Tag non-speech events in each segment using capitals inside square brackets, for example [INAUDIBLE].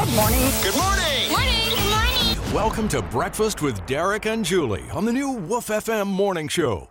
Good morning. Good morning. Morning. Good morning. Welcome to Breakfast with Derek and Julie on the new Woof FM Morning Show.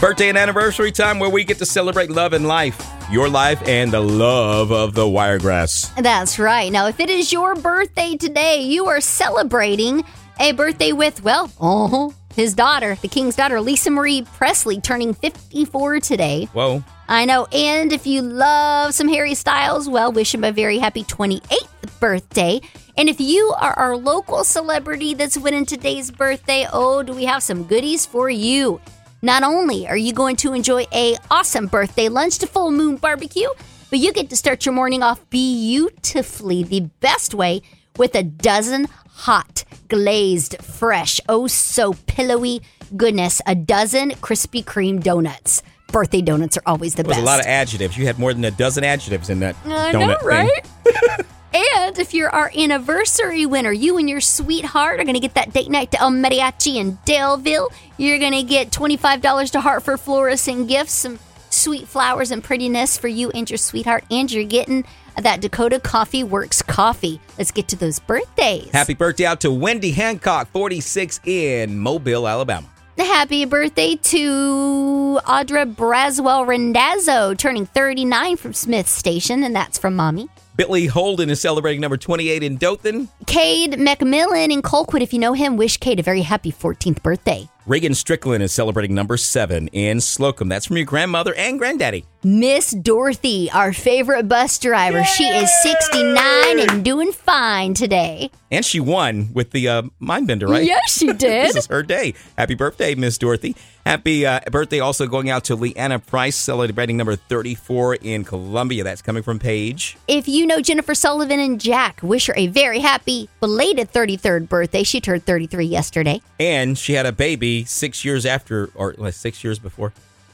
Birthday and anniversary time where we get to celebrate love and life, your life, and the love of the wiregrass. That's right. Now, if it is your birthday today, you are celebrating a birthday with, well, oh, his daughter, the king's daughter, Lisa Marie Presley, turning 54 today. Whoa. I know. And if you love some Harry Styles, well, wish him a very happy 28th birthday. And if you are our local celebrity that's winning today's birthday, oh, do we have some goodies for you? Not only are you going to enjoy a awesome birthday lunch to Full Moon Barbecue, but you get to start your morning off beautifully the best way with a dozen hot, glazed, fresh, oh so pillowy goodness, a dozen Krispy Kreme donuts. Birthday donuts are always the best. a lot of adjectives. You had more than a dozen adjectives in that I donut know, thing. right? [LAUGHS] and if you're our anniversary winner, you and your sweetheart are going to get that date night to El Mariachi in Daleville. You're going to get $25 to Hartford Florists and gifts, some sweet flowers and prettiness for you and your sweetheart. And you're getting that Dakota Coffee Works coffee. Let's get to those birthdays. Happy birthday out to Wendy Hancock, 46 in Mobile, Alabama. Happy birthday to Audra Braswell Rendazzo, turning 39 from Smith Station, and that's from Mommy. Billy Holden is celebrating number 28 in Dothan. Cade McMillan in Colquitt, if you know him, wish Cade a very happy 14th birthday. Reagan Strickland is celebrating number 7 in Slocum. That's from your grandmother and granddaddy. Miss Dorothy, our favorite bus driver, she is 69 and doing fine today. And she won with the uh, mind bender, right? Yes, she [LAUGHS] did. this is her day. Happy birthday, Miss Dorothy. Happy uh, birthday also going out to Leanna Price, celebrating number 34 in Columbia. That's coming from Paige. If you know Jennifer Sullivan and Jack, wish her a very happy belated 33rd birthday. She turned 33 yesterday. And she had a baby six years after, or like six years before.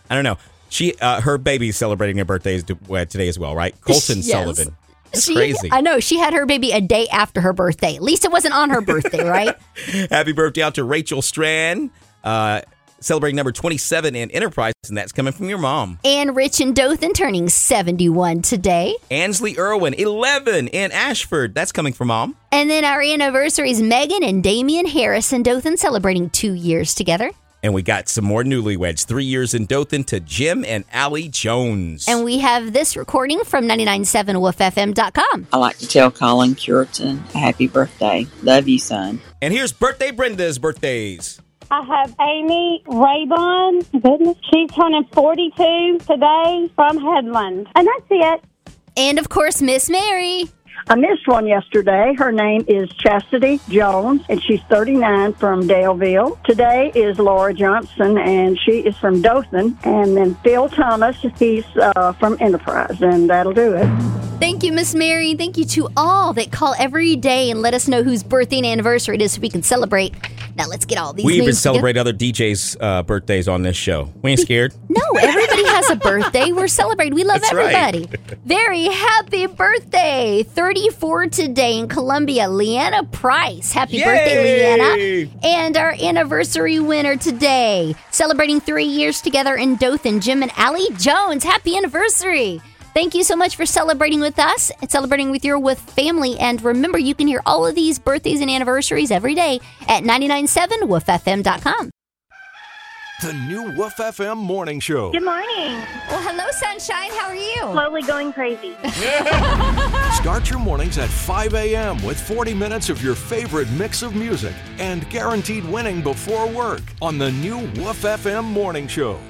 I don't know. She, uh, her baby's celebrating her birthday uh, today as well, right? Colton Yes. Sullivan. That's She- crazy. I know. She had her baby a day after her birthday. At least it wasn't on her birthday, right? [LAUGHS] Happy birthday out to Rachel Strand, uh, celebrating number 27 in Enterprise, and that's coming from your mom. and Rich and Dothan turning 71 today. Ansley Irwin, 11 in Ashford, that's coming from mom. And then our anniversaries, Megan and Damian Harris and Dothan celebrating two years together. And we got some more newlyweds, three years in Dothan to Jim and Allie Jones. And we have this recording from 997woofm.com. I like to tell Colin Curitan a happy birthday. Love you, son. and here's birthday Brenda's birthdays. I have Amy Raybon. Goodness, she's turning 42 today from Headland. And that's it. And of course, Miss Mary. I missed one yesterday. Her name is Chastity Jones, and she's 39 from Daleville. Today is Laura Johnson, and she is from Dothan. And then Phil Thomas, he's uh, from Enterprise, and that'll do it. Thank you, Miss Mary. Thank you to all that call every day and let us know whose birthday and anniversary it is so we can celebrate. Now let's get all these. We even together. celebrate other DJs' uh, birthdays on this show. We ain't scared. [LAUGHS] No, everybody has a birthday. We're celebrating. We love That's right. everybody. Very happy birthday. 34 today in Columbia, Leanna Price. Happy Yay! birthday, Leanna. And our anniversary winner today, celebrating three years together in Dothan, Jim and Allie Jones. Happy anniversary. Thank you so much for celebrating with us and celebrating with your with family. And remember, you can hear all of these birthdays and anniversaries every day at 997woofm.com. The new Woof FM Morning Show. Good morning. Well, hello, Sunshine. How are you? Slowly going crazy. [LAUGHS] Start your mornings at 5 a.m. with 40 minutes of your favorite mix of music and guaranteed winning before work on the new Woof FM Morning Show.